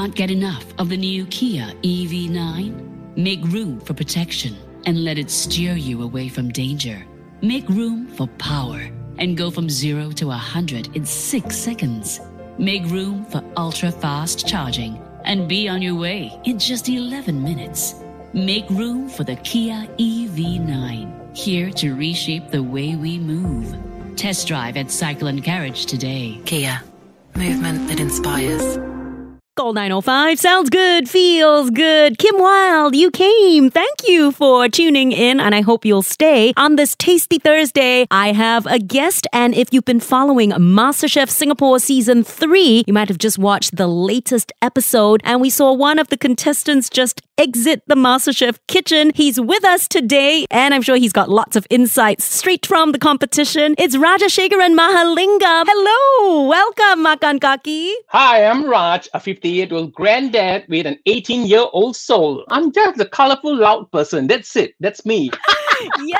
can't get enough of the new Kia EV9? Make room for protection and let it steer you away from danger. Make room for power and go from zero to 100 in six seconds. Make room for ultra fast charging and be on your way in just 11 minutes. Make room for the Kia EV9, here to reshape the way we move. Test drive at Cycle and Carriage today. Kia, movement that inspires. Gold 905 sounds good, feels good. Kim Wilde, you came. Thank you for tuning in, and I hope you'll stay. On this Tasty Thursday, I have a guest, and if you've been following MasterChef Singapore Season 3, you might have just watched the latest episode, and we saw one of the contestants just exit the MasterChef kitchen. He's with us today, and I'm sure he's got lots of insights straight from the competition. It's Rajasekaran Mahalingam. Hello, welcome, Makan Kaki. Hi, I'm Raj, a 58 year old granddad with an 18 year old soul. I'm just a colorful, loud person. That's it. That's me. yeah,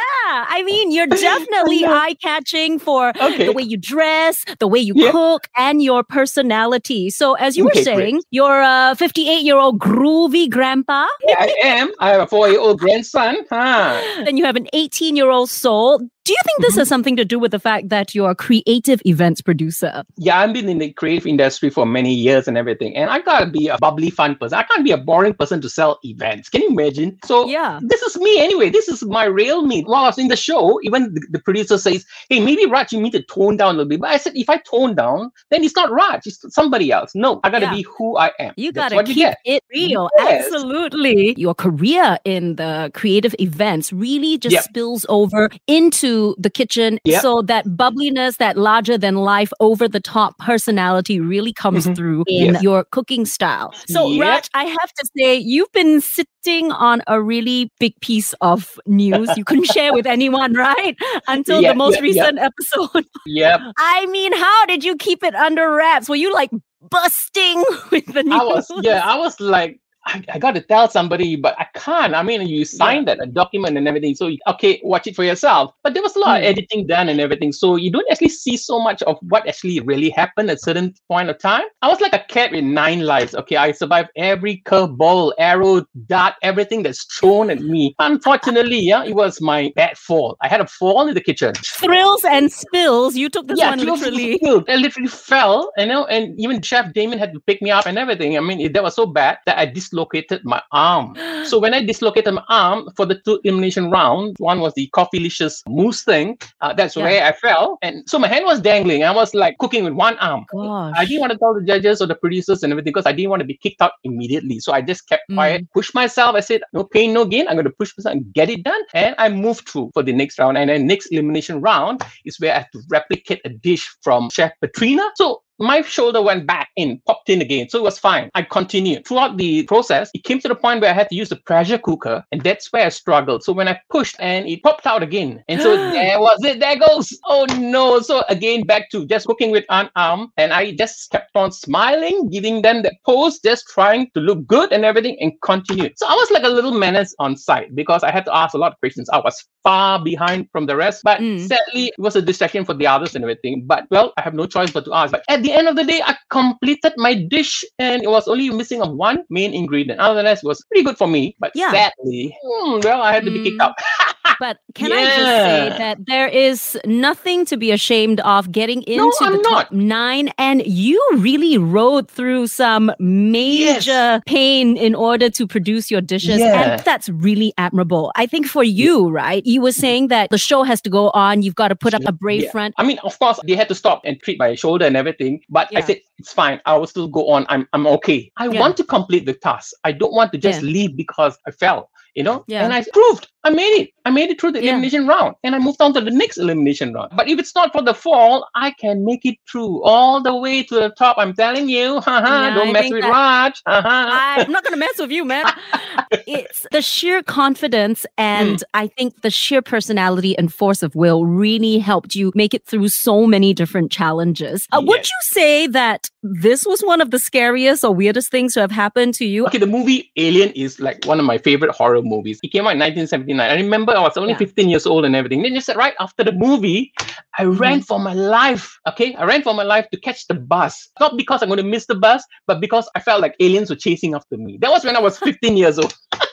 I mean, you're definitely eye catching for Okay. the way you dress, the way you Yeah. cook, and your personality. So, as you were Okay, great. saying, you're a 58 year old groovy grandpa, Yeah, I am. I have a four year old grandson. Huh. and you have an 18 year old soul. Do you think this Mm-hmm. has something to do with the fact that you're a creative events producer? Yeah, I've been in the creative industry for many years and everything. And I gotta be a bubbly, fun person. I can't be a boring person to sell events. Can you imagine? So Yeah. this is me anyway. This is my real me. While I was in the show, even the, the producer says, Hey, maybe Raj, you need to tone down a little bit. But I said, if I tone down, then it's not Raj, it's somebody else. No, I gotta Yeah. be who I am. You That's gotta keep you it real. Yes. Absolutely. Your career in the creative events really just Yep. spills over into the kitchen. Yep. So that bubbliness, that larger than life, over the top personality really comes Mhm. through in Yes. your cooking style. So, Yep. Raj, I have to say, you've been sitting on a really big piece of news you couldn't share with anyone, right? Until Yeah, the most recent episode. Yep. I mean, how did you keep it under wraps? Were you like busting with the news? I was yeah, I was like, I, I got to tell somebody, but I can't. I mean, you signed that a document and everything, so you, okay, watch it for yourself. But there was a lot of Hmm. editing done and everything, so you don't actually see so much of what actually really happened at certain point of time. I was like a cat with nine lives. Okay, I survived every curveball, arrow, dart, everything that's thrown at me. Unfortunately, yeah, it was my bad fall. I had a fall in the kitchen. thrills and spills. You took this yeah, one literally. spilled. I literally fell, you know, and even Chef Damian had to pick me up and everything. I mean, it, that was so bad that I dislocated my arm. So when I dislocated my arm for the two elimination round, one was the coffeelicious mousse thing. Uh, that's Yeah. where I fell, and so my hand was dangling. I was like cooking with one arm. Gosh. I didn't want to tell the judges or the producers and everything because I didn't want to be kicked out immediately. So I just kept Mm. quiet, pushed myself. I said, no pain, no gain. I'm going to push myself and get it done. And I moved through for the next round. And then next elimination round is where I have to replicate a dish from Chef Petrina. So my shoulder went back in, popped in again. So it was fine. I continued. Throughout the process, it came to the point where I had to use the pressure cooker, and that's where I struggled. So when I pushed and it popped out again. And so there was it. There goes. Oh no. So again, back to just cooking with one arm. And I just kept on smiling, giving them that pose, just trying to look good and everything, and continued. So I was like a little menace on site because I had to ask a lot of questions. I was far behind from the rest. But Mm. sadly, it was a distraction for the others and everything. But well, I have no choice but to ask. But at the end of the day, I completed my dish and it was only missing of one main ingredient. Other than that, it was pretty good for me. But Yeah. sadly, hmm, well, I had to be kicked Mm. out. But can I just say that there is nothing to be ashamed of getting into I'm the top not. nine, and you really rode through some major pain in order to produce your dishes, Yeah. and that's really admirable. I think for you, right? You were saying that the show has to go on. You've got to put up a brave Yeah. front. I mean, of course, they had to stop and treat my shoulder and everything. But I said, it's fine. I will still go on. I'm, I'm okay. I Yeah. want to complete the task. I don't want to just Yeah. leave because I fell, you know? Yeah. And I proved I made it. I made it through the Yeah. elimination round and I moved on to the next elimination round. But if it's not for the fall, I can make it through all the way to the top. I'm telling you. Haha, Yeah, don't I mess with that- Raj. Haha. I'm not going to mess with you, man. it's the sheer confidence and Mm. I think the sheer personality and force of will really helped you make it through so many different challenges. Uh, Would you say that this was one of the scariest or weirdest things to have happened to you? Okay, the movie Alien is like one of my favorite horror movies. It came out in 1979 1979. I remember I was only Yeah. 15 years old and everything. Then just said, right after the movie, I Mm-hmm. ran for my life. Okay, I ran for my life to catch the bus. Not because I'm going to miss the bus, but because I felt like aliens were chasing after me. That was when I was 15 years old.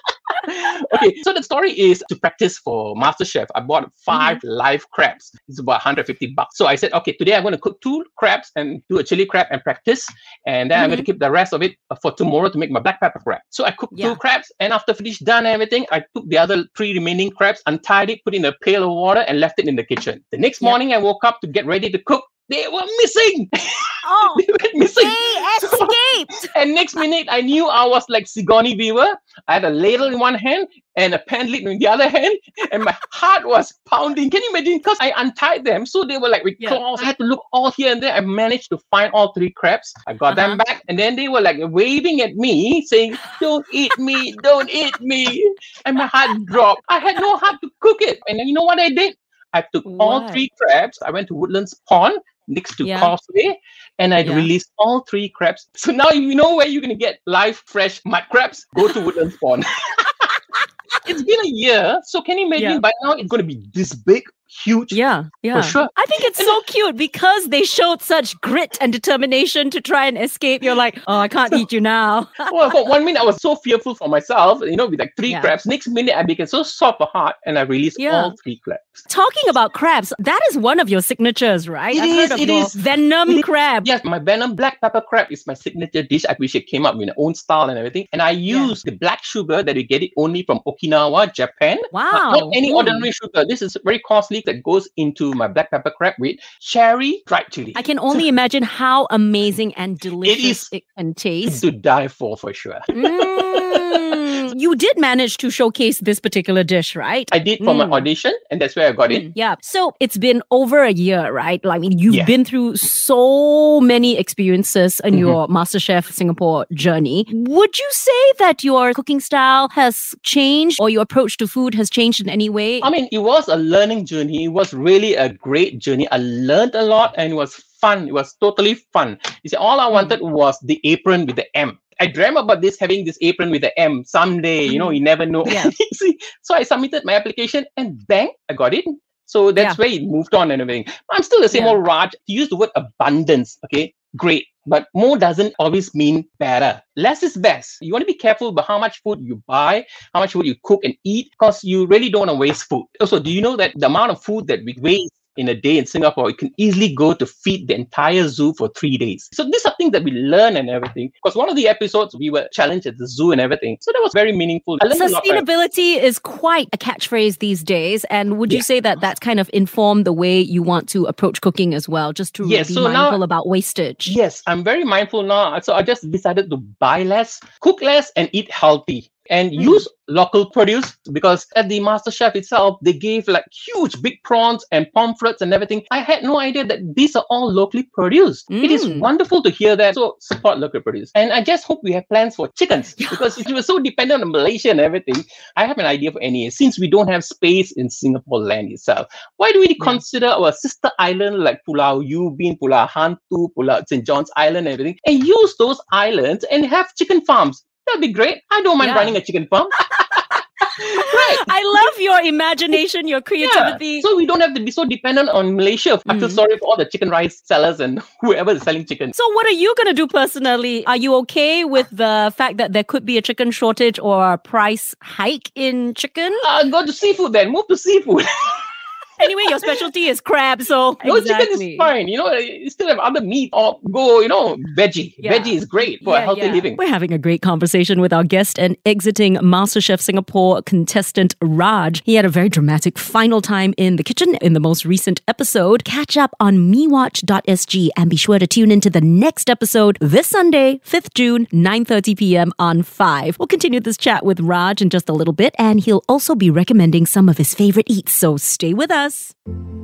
okay, so the story is to practice for MasterChef. I bought 5 Mm-hmm. live crabs. It's about 150 bucks. So I said, okay, today I'm going to cook two crabs and do a chili crab and practice. And then I'm Mm-hmm. going to keep the rest of it uh, for tomorrow to make my black pepper crab. So I cooked Yeah. two crabs. And after finish done everything, I took the other three remaining crabs, untied it, put in a pail of water, and left it in the kitchen. The next Yeah. morning, I woke up to get ready to cook. They were missing. Oh, they went missing. they escaped. And next minute, I knew I was like Sigourney Weaver. I had a ladle in one hand and a pen lid in the other hand, and my heart was pounding. Can you imagine? Because I untied them, so they were like with Yeah. claws. I had to look all here and there. I managed to find all three crabs. I got them Uh-huh. back, and then they were like waving at me, saying, "Don't eat me! Don't eat me!" And my heart dropped. I had no heart to cook it. And then you know what I did? I took all three crabs. I went to Woodlands Pond next to Yeah. Causeway, and I Yeah. released all three crabs. So now you know where you're gonna get live, fresh mud crabs. Go to Woodlands Pond. it's been a year, so can you imagine? Yeah. By now it's gonna be this big, huge. Yeah, yeah. sure. I think it's so cute because they showed such grit and determination to try and escape. You're like, oh, I can't eat you now. well, for one minute I was so fearful for myself, you know, with like three Yeah. crabs. Next minute I became so soft of heart, and I released Yeah. all three crabs. Talking about crabs, that is one of your signatures, right? It is, heard of it is. venom It is. crab. Yes, my Venom black pepper crab is my signature dish. I wish it came up with my own style and everything. And I use the black sugar that you get it only from Okinawa, Japan. Wow. not any Mm. ordinary sugar. This is very costly that goes into my black pepper crab with cherry dried chili. I can only imagine how amazing and delicious it, is- can taste. to die for, for sure. Mm. You did manage to showcase this particular dish, right? I did for my Mm. audition, and that's where I got it. Mm, Yeah. So it's been over a year, right? Like, I mean, you've Yeah. been through so many experiences in Mhm. your MasterChef Singapore journey. Would you say that your cooking style has changed or your approach to food has changed in any way? I mean, it was a learning journey. It was really a great journey. I learned a lot, and it was fun. It was totally fun. You see, all I wanted was the apron with the M. I dream about this having this apron with the M someday. You know, you never know. Yeah. So I submitted my application, and bang, I got it. So that's where it moved on and everything. I'm still the same Yeah. old Raj. To use the word abundance, okay, great. But more doesn't always mean better. Less is best. You want to be careful about how much food you buy, how much food you cook and eat, because you really don't want to waste food. Also, do you know that the amount of food that we waste in a day in Singapore, it can easily go to feed the entire zoo for three days. So these are things that we learn and everything. Because one of the episodes we were challenged at the zoo and everything. So that was very meaningful. I learned a lot, right? Sustainability is quite a catchphrase these days. And would you Yeah. say that that's kind of informed the way you want to approach cooking as well, just to Yes, be so now- mindful about wastage? Yes, I'm very mindful now. So I just decided to buy less, cook less, and eat healthy. And Mm. use local produce because at the Master Chef itself, they gave like huge big prawns and pomfrets and everything. I had no idea that these are all locally produced. It is Mm. wonderful to hear that. So support local produce. And I just hope we have plans for chickens because if you were so dependent on Malaysia and everything, I have an idea for NEA. Since we don't have space in Singapore land itself, why do we consider our sister island like Pulau Ubin, Pulau Hantu, Pulau St. John's Island, and everything, and use those islands and have chicken farms? That'd be great. I don't mind Yeah. running a chicken farm. right. I love your imagination, your creativity. Yeah. So we don't have to be so dependent on Malaysia. I feel Mhm. sorry for all the chicken rice sellers and whoever is selling chicken. So, what are you going to do personally? Are you okay with the fact that there could be a chicken shortage or a price hike in chicken? Uh, go to seafood then. Move to seafood. Anyway, your specialty is crab, so No, chicken is fine. You know, you still have other meat or go, you know, veggie. Yeah. Veggie is great for Yeah, healthy yeah. living. We're having a great conversation with our guest and exiting MasterChef Singapore contestant Raj. He had a very dramatic final time in the kitchen in the most recent episode. Catch up on mewatch.sg and be sure to tune into the next episode this Sunday, 5th June, 9:30 p.m. on 5. We'll continue this chat with Raj in just a little bit and he'll also be recommending some of his favorite eats, so stay with us.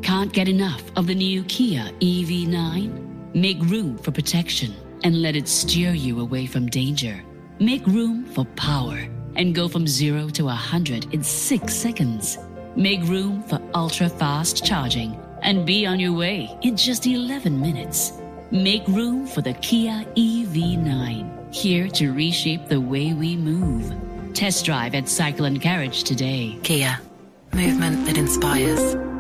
Can't get enough of the new Kia EV9? Make room for protection and let it steer you away from danger. Make room for power and go from zero to a 100 in six seconds. Make room for ultra fast charging and be on your way in just 11 minutes. Make room for the Kia EV9, here to reshape the way we move. Test drive at Cycle and Carriage today. Kia, movement that inspires.